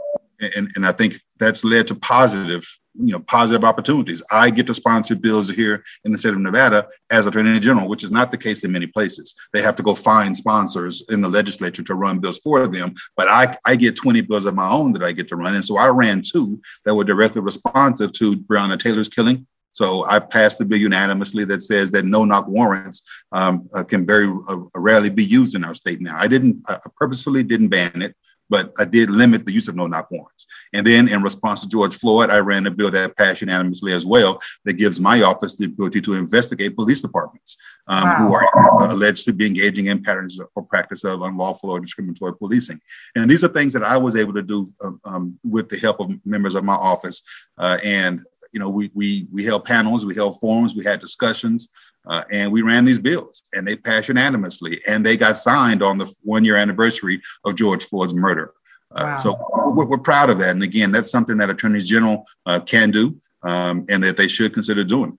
and and I think that's led to positive, you know, positive opportunities. I get to sponsor bills here in the state of Nevada as Attorney General, which is not the case in many places. They have to go find sponsors in the legislature to run bills for them. But I I get 20 bills of my own that I get to run, and so I ran two that were directly responsive to Breonna Taylor's killing so I passed a bill unanimously that says that no knock warrants um, uh, can very uh, rarely be used in our state now. I didn't, I purposefully didn't ban it, but I did limit the use of no knock warrants. And then in response to George Floyd, I ran a bill that passed unanimously as well that gives my office the ability to investigate police departments um, wow. who are alleged to be engaging in patterns or practice of unlawful or discriminatory policing. And these are things that I was able to do uh, um, with the help of members of my office. Uh, and you know, we we we held panels, we held forums, we had discussions, uh, and we ran these bills, and they passed unanimously, and they got signed on the one year anniversary of George Floyd's murder. Uh, wow. So we're, we're, proud of that, and again, that's something that attorneys general uh, can do, um, and that they should consider doing.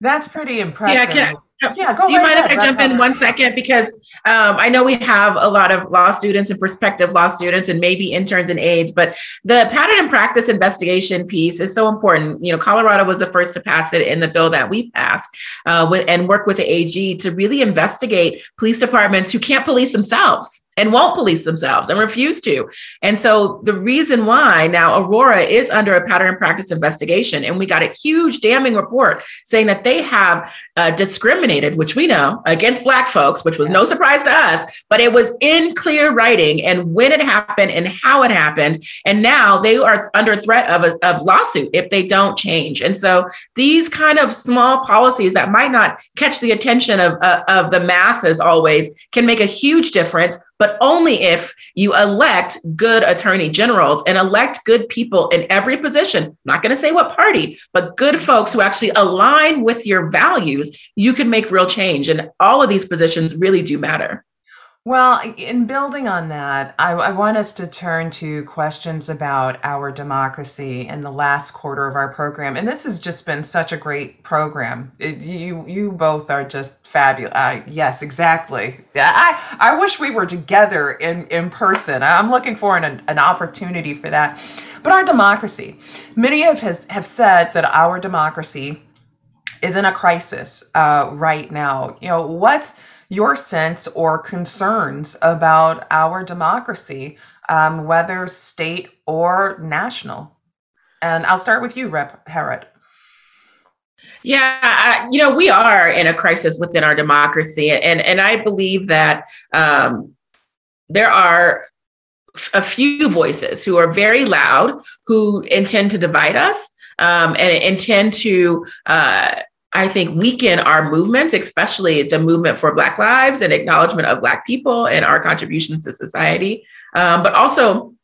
That's pretty impressive. Yeah, yeah, go. Do you mind ahead, if I jump in one second? Because um, I know we have a lot of law students and prospective law students, and maybe interns and aides. But the pattern and practice investigation piece is so important. You know, Colorado was the first to pass it in the bill that we passed, uh, with, and work with the AG to really investigate police departments who can't police themselves and won't police themselves and refuse to. And so the reason why now Aurora is under a pattern and practice investigation, and we got a huge damning report saying that they have uh, discriminated, which we know, against Black folks, which was no surprise to us, but it was in clear writing and when it happened and how it happened. And now they are under threat of a of lawsuit if they don't change. And so these kind of small policies that might not catch the attention of, uh, of the masses always can make a huge difference but only if you elect good attorney generals and elect good people in every position. I'm not going to say what party, but good folks who actually align with your values, you can make real change. And all of these positions really do matter. Well, in building on that, I, I, want us to turn to questions about our democracy in the last quarter of our program. And this has just been such a great program. It, you you both are just fabulous. Uh, yes, exactly. I I wish we were together in in person. I'm looking for an an opportunity for that. But our democracy, many of has have said that our democracy is in a crisis uh, right now. You know what? Your sense or concerns about our democracy um, whether state or national. And I'll start with you, Rep. Herod. Yeah, I, you know, we are in a crisis within our democracy, and and I believe that um, there are a few voices who are very loud who intend to divide us um, and intend to. Uh, I think weaken our movements, especially the movement for Black lives and acknowledgement of Black people and our contributions to society, um, but also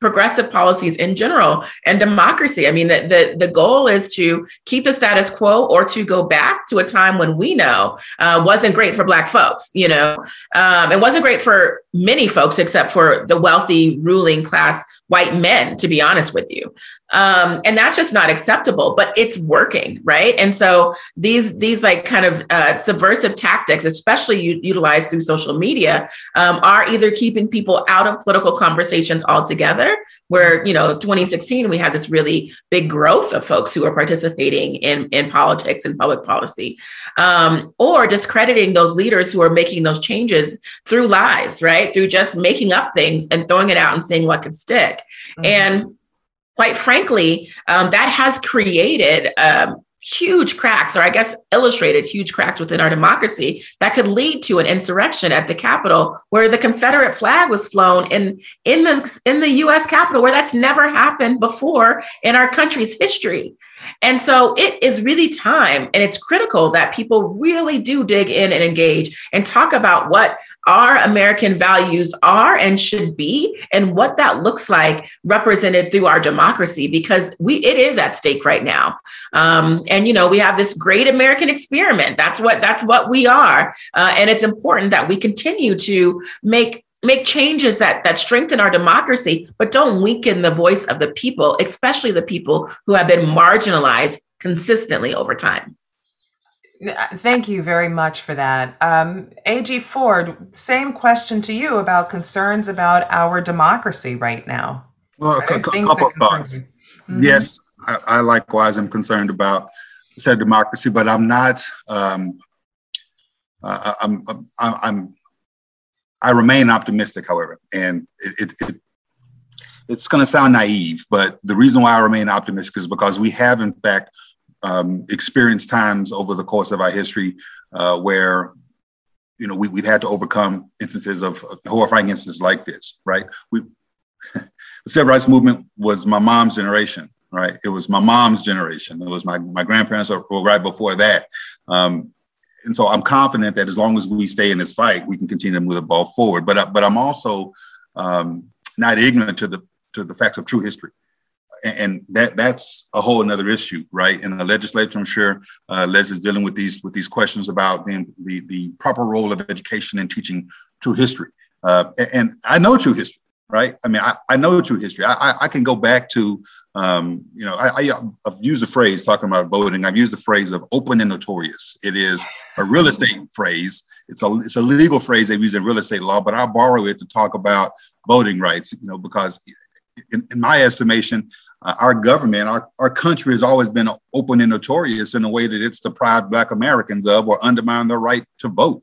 progressive policies in general and democracy. I mean, the, the, the goal is to keep the status quo or to go back to a time when we know uh, wasn't great for Black folks, you know, um, it wasn't great for many folks except for the wealthy ruling class white men, to be honest with you. Um, and that's just not acceptable, but it's working, right? And so these these like kind of uh, subversive tactics, especially u- utilized through social media, um, are either keeping people out of political conversations altogether. Where you know, 2016, we had this really big growth of folks who are participating in in politics and public policy, um, or discrediting those leaders who are making those changes through lies, right? Through just making up things and throwing it out and seeing what could stick. Mm-hmm. And quite frankly, um, that has created um, huge cracks, or I guess illustrated huge cracks within our democracy that could lead to an insurrection at the Capitol, where the Confederate flag was flown in in the in the U.S. Capitol, where that's never happened before in our country's history. And so it is really time and it's critical that people really do dig in and engage and talk about what our American values are and should be and what that looks like represented through our democracy because we it is at stake right now. Um, and you know, we have this great American experiment. That's what that's what we are. Uh, and it's important that we continue to make make changes that that strengthen our democracy but don't weaken the voice of the people especially the people who have been marginalized consistently over time Thank you very much for that. Um, AG Ford, same question to you about concerns about our democracy right now. Well, a, couple of thoughts. Mm-hmm. Yes, I, I, likewise am concerned about said democracy, but I'm not. Um, uh, I'm, I'm, I'm I remain optimistic, however, and it, it, it it's going to sound naive, but the reason why I remain optimistic is because we have, in fact, um, experienced times over the course of our history uh, where, you know, we, have had to overcome instances of horrifying instances like this, right? We, [LAUGHS] the civil rights movement was my mom's generation, right? It was my mom's generation. It was my, my grandparents were right before that. Um, and so I'm confident that as long as we stay in this fight, we can continue to move the ball forward. But but I'm also um, not ignorant to the to the facts of true history, and that that's a whole another issue, right? In the legislature, I'm sure uh, Les is dealing with these with these questions about the the, the proper role of education in teaching true history. Uh, and I know true history, right? I mean, I, I know true history. I, I can go back to um, you know, I, have used the phrase talking about voting. I've used the phrase of open and notorious. It is a real estate phrase. It's a it's a legal phrase they use in real estate law, but I borrow it to talk about voting rights. You know, because in, in my estimation, uh, our government, our, our country has always been open and notorious in a way that it's deprived Black Americans of or undermined their right to vote,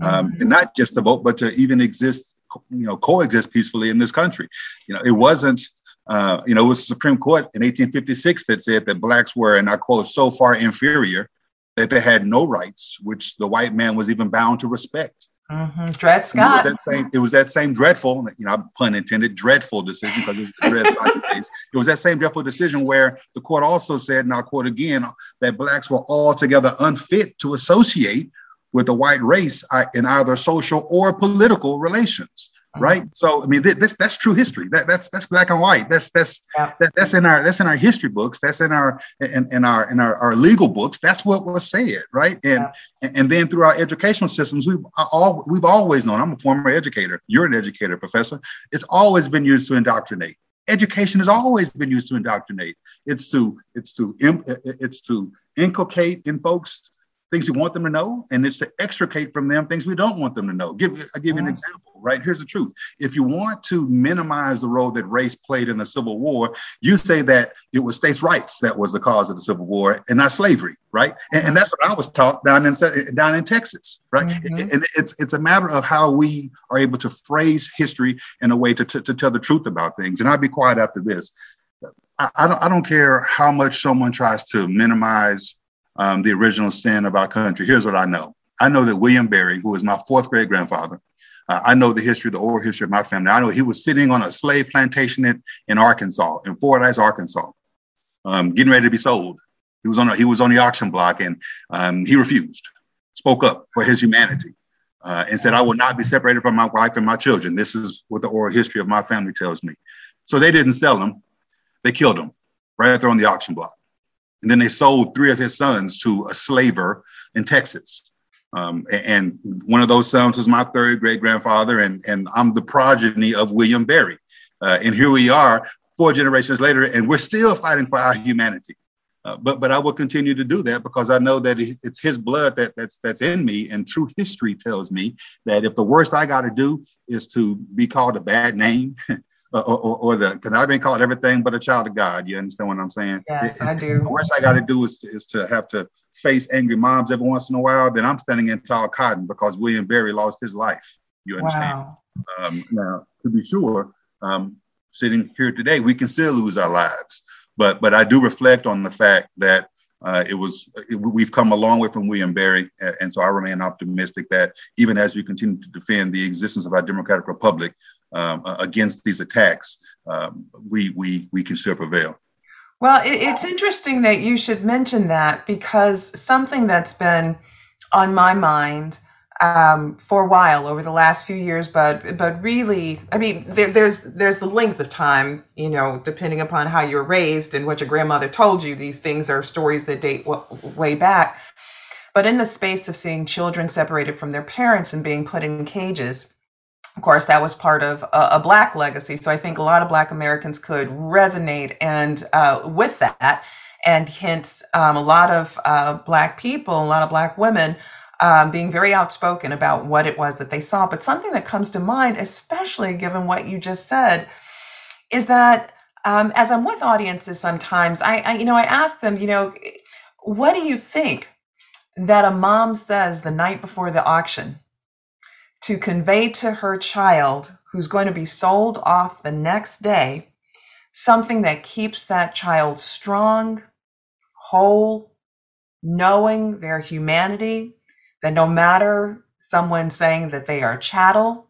um, mm-hmm. and not just to vote, but to even exist, you know, coexist peacefully in this country. You know, it wasn't uh, you know, it was the Supreme Court in 1856 that said that blacks were, and I quote, so far inferior that they had no rights, which the white man was even bound to respect. Mm-hmm. Dred Scott. It was, that same, it was that same dreadful, you know, pun intended, dreadful decision because it was the Dred Scott [LAUGHS] case. It was that same dreadful decision where the court also said, and I'll quote again, that blacks were altogether unfit to associate with the white race in either social or political relations Uh-huh. right? So i mean this that's true history. That, that's that's black and white. That's that's yeah. that, that's in our that's in our history books. That's in our in, in our in our, our legal books. That's what was said right? And yeah. and then through our educational systems we've uh, all we've always known i'm a former educator. You're an educator professor. It's always been used to indoctrinate. Education has always been used to indoctrinate. It's to it's to it's to inculcate in folks things we want them to know, and it's to extricate from them things we don't want them to know. Give I give you an example, right? Here's the truth. If you want to minimize the role that race played in the Civil War, you say that it was states' rights that was the cause of the Civil War and not slavery, right? And, and that's what I was taught down in down in Texas, right? Mm-hmm. And it's it's a matter of how we are able to phrase history in a way to, to, to tell the truth about things. And I'll be quiet after this. I, I don't I don't care how much someone tries to minimize um, the original sin of our country. Here's what I know. I know that William Berry, who is my fourth great grandfather, uh, I know the history, the oral history of my family. I know he was sitting on a slave plantation in, in Arkansas, in Fordyce, Arkansas, um, getting ready to be sold. He was on a, he was on the auction block and um, he refused, spoke up for his humanity, uh, and said, "I will not be separated from my wife and my children." This is what the oral history of my family tells me. So they didn't sell him; they killed him right there on the auction block. And then they sold three of his sons to a slaver in Texas. Um, and one of those sons was my third great grandfather, and, and I'm the progeny of William Berry. Uh, and here we are, four generations later, and we're still fighting for our humanity. Uh, but but I will continue to do that because I know that it's His blood that that's that's in me, and true history tells me that if the worst I got to do is to be called a bad name, [LAUGHS] or, or, or the because I've been called everything but a child of God. You understand what I'm saying? Yes, I do. The worst I got to do is to, is to have to face angry moms every once in a while. Then I'm standing in tall cotton because William Berry lost his life. You understand? Wow. Um, now, to be sure, um, sitting here today, we can still lose our lives. But but I do reflect on the fact that uh, it was it, we've come a long way from William Berry, and so I remain optimistic that even as we continue to defend the existence of our democratic republic, um, against these attacks, um, we, we, we can still prevail. Well, it, it's interesting that you should mention that because something that's been on my mind um, for a while over the last few years, but but really, I mean, there, there's there's the length of time, you know, depending upon how you're raised and what your grandmother told you. These things are stories that date w- way back. But in the space of seeing children separated from their parents and being put in cages, of course, that was part of a, a, Black legacy. So I think a lot of Black Americans could resonate and uh, with that, and hence um, a lot of uh, Black people, a lot of Black women. Um, being very outspoken about what it was that they saw. But something that comes to mind, especially given what you just said, is that um, as I'm with audiences sometimes, I, I, you know, I ask them, you know, what do you think that a mom says the night before the auction to convey to her child who's going to be sold off the next day something that keeps that child strong, whole, knowing their humanity, that no matter someone saying that they are chattel,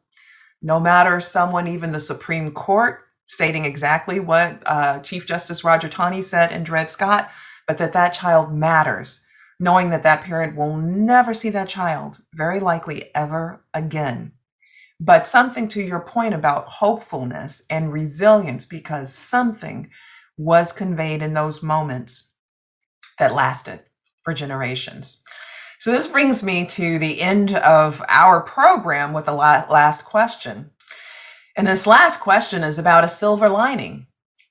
no matter someone, even the Supreme Court, stating exactly what uh, Chief Justice Roger Taney said in Dred Scott, but that that child matters knowing that that parent will never see that child, very likely ever again. But something to your point about hopefulness and resilience, because something was conveyed in those moments that lasted for generations. So, this brings me to the end of our program with the last question. And this last question is about a silver lining.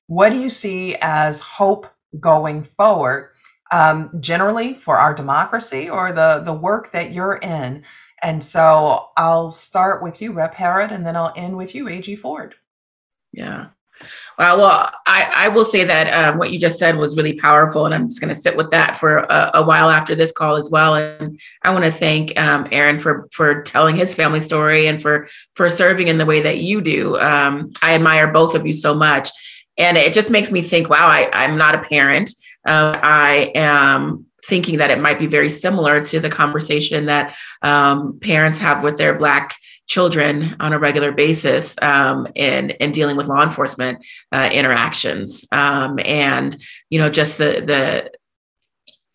What do you see as hope going forward um, generally for our democracy or the, the work that you're in. And so I'll start with you, Rep. Herod, and then I'll end with you, AG Ford. Yeah. Well, well, I, I will say that um, what you just said was really powerful, and I'm just going to sit with that for a, a, while after this call as well. And I want to thank um, Aaron for for telling his family story and for for serving in the way that you do. Um, I admire both of you so much, and it just makes me think, wow, I, I'm not a parent, uh, I am thinking that it might be very similar to the conversation that um, parents have with their Black children on a regular basis um, in, in dealing with law enforcement uh, interactions. Um, and, you know, just the, the,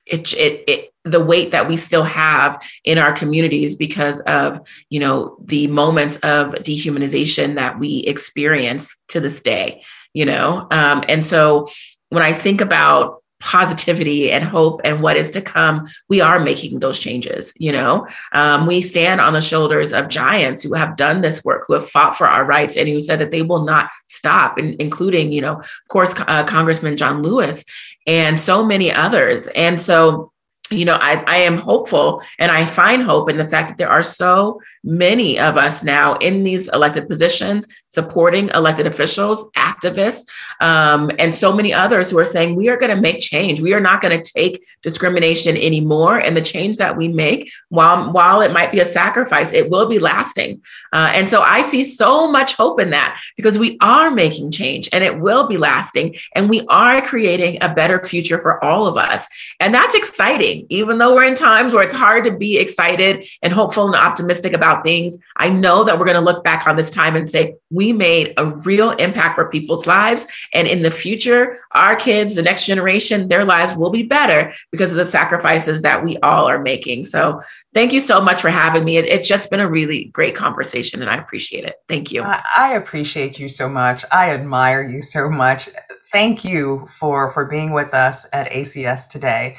it, it, it, the weight that we still have in our communities because of you know the moments of dehumanization that we experience to this day you know um, and so when i think about positivity and hope and what is to come we are making those changes you know? Um, we stand on the shoulders of giants who have done this work who have fought for our rights and who said that they will not stop in, including you know of course uh, congressman john lewis and so many others. And so you know, I, I am hopeful and I find hope in the fact that there are so many of us now in these elected positions supporting elected officials, activists, um, and so many others who are saying we are going to make change. We are not going to take discrimination anymore, and the change that we make, while while it might be a sacrifice, it will be lasting. Uh, and so I see so much hope in that because we are making change, and it will be lasting, and we are creating a better future for all of us, and that's exciting. Even though we're in times where it's hard to be excited and hopeful and optimistic about things, I know that we're going to look back on this time and say we made a real impact for people's lives. And in the future, our kids, the next generation, their lives will be better because of the sacrifices that we all are making. So thank you so much for having me. it's just been a really great conversation and I appreciate it. Thank you. I, I appreciate you so much. I admire you so much. Thank you for, for being with us at ACS today.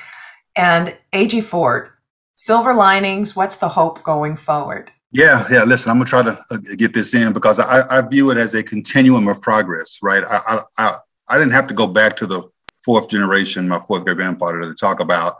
And AG Ford, silver linings, what's the hope going forward? Yeah, yeah. Listen, I'm gonna try to uh, get this in because I, I view it as a continuum of progress, right? I, I I didn't have to go back to the fourth generation, my fourth great grandfather, to talk about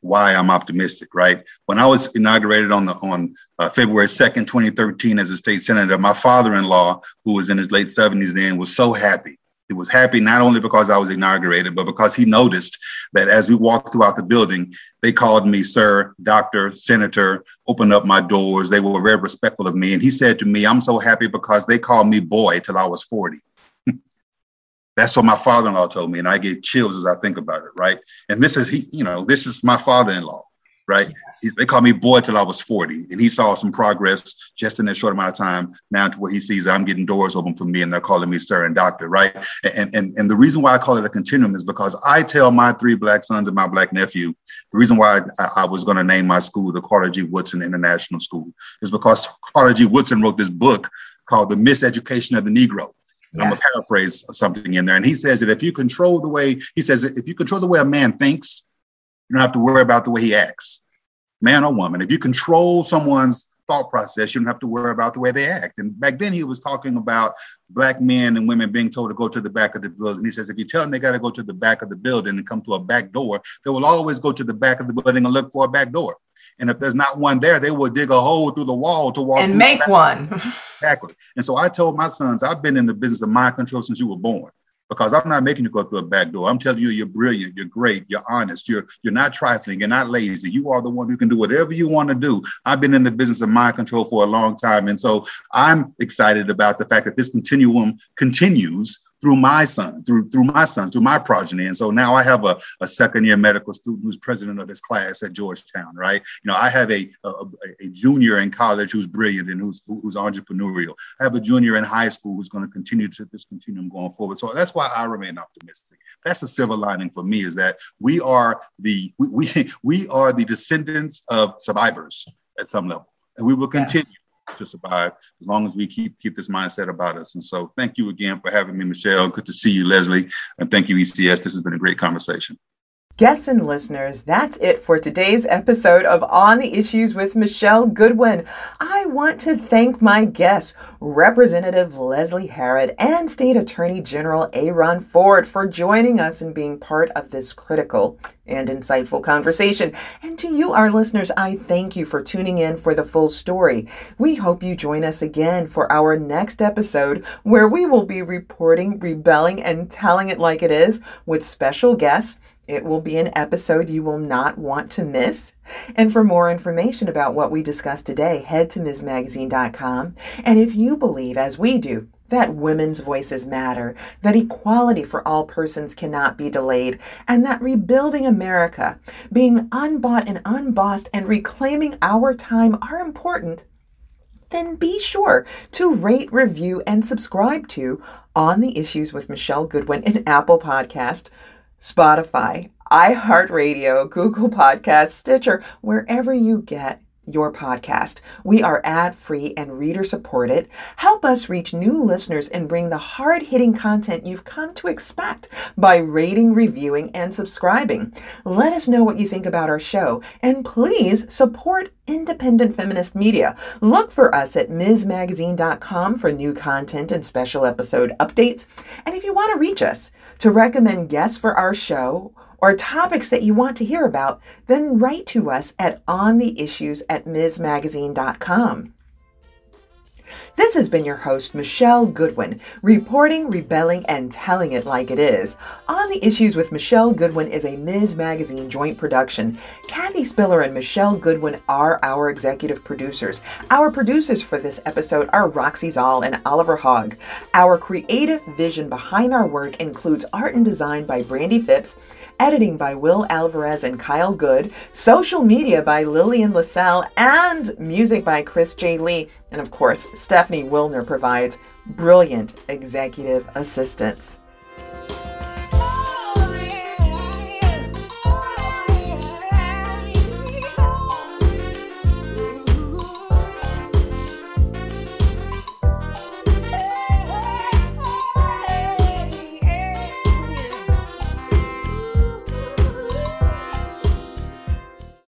why I'm optimistic, right? When I was inaugurated on the on uh, February 2nd, 2013, as a state senator, my father-in-law, who was in his late 70s then, was so happy he was happy not only because I was inaugurated, but because he noticed that as we walked throughout the building, they called me sir, doctor, senator, opened up my doors. They were very respectful of me. And he said to me, I'm so happy because they called me boy till I was 40. [LAUGHS] That's what my father-in-law told me. And I get chills as I think about it, right? And this is he, you know, this is my father-in-law right? Yes. They called me boy till I was 40. And he saw some progress just in that short amount of time now to where he sees I'm getting doors open for me and they're calling me sir and doctor, right? And, and, and the reason why I call it a continuum is because I tell my three black sons and my black nephew, the reason why I, I was going to name my school the Carter G. Woodson International School is because Carter G. Woodson wrote this book called The Miseducation of the Negro. Yes. I'm gonna paraphrase something in there. And he says that if you control the way, he says, if you control the way a man thinks, you don't have to worry about the way he acts, man or woman. If you control someone's thought process, you don't have to worry about the way they act. And back then he was talking about black men and women being told to go to the back of the building. He says, if you tell them they got to go to the back of the building and come to a back door, they will always go to the back of the building and look for a back door. And if there's not one there, they will dig a hole through the wall to walk and make one. exactly. And so I told my sons, I've been in the business of mind control since you were born because I'm not making you go through a back door. I'm telling you, you're brilliant, you're great, you're honest, you're you're not trifling, you're not lazy. You are the one who can do whatever you want to do. I've been in the business of mind control for a long time, and so I'm excited about the fact that this continuum continues through my son, through through my son, through my progeny. And so now I have a, a second year medical student who's president of his class at Georgetown, right? You know, I have a, a, a junior in college who's brilliant and who's who's entrepreneurial. I have a junior in high school who's going to continue to this continuum going forward. So that's why I remain optimistic. That's a silver lining for me is that we are the we we, [LAUGHS] we are the descendants of survivors at some level. And we will continue yes to survive as long as we keep keep this mindset about us. And so thank you again for having me, Michelle. Good to see you, Leslie. And thank you, ACS. This has been a great conversation. Guests and listeners, that's it for today's episode of On the Issues with Michelle Goodwin. I want to thank my guests, Representative Leslie Herod and State Attorney General Aaron Ford, for joining us and being part of this critical and insightful conversation. And to you, our listeners, I thank you for tuning in for the full story. We hope you join us again for our next episode where we will be reporting, rebelling, and telling it like it is with special guests. It will be an episode you will not want to miss. And for more information about what we discussed today, head to MsMagazine.com. And if you believe, as we do, that women's voices matter, that equality for all persons cannot be delayed, and that rebuilding America, being unbought and unbossed, and reclaiming our time are important, then be sure to rate, review, and subscribe to On the Issues with Michelle Goodwin in Apple Podcast, Spotify, iHeartRadio, Google Podcast, Stitcher, wherever you get your podcast. We are ad free and reader supported. Help us reach new listeners and bring the hard hitting content you've come to expect by rating, reviewing, and subscribing. Let us know what you think about our show and please support independent feminist media. Look for us at MsMagazine.com for new content and special episode updates. And if you want to reach us to recommend guests for our show, or topics that you want to hear about, then write to us at ontheissues at msmagazine.com. This has been your host, Michelle Goodwin, reporting, rebelling, and telling it like it is. On the Issues with Michelle Goodwin is a Ms. Magazine joint production. Kathy Spillar and Michelle Goodwin are our executive producers. Our producers for this episode are Roxy Szal and Oliver Hogg. Our creative vision behind our work includes art and design by Brandi Phipps editing by Will Alvarez and Kyle Good, social media by Lillian LaSalle, and music by Chris J. Lee. And of course, Wilner provides brilliant executive assistance.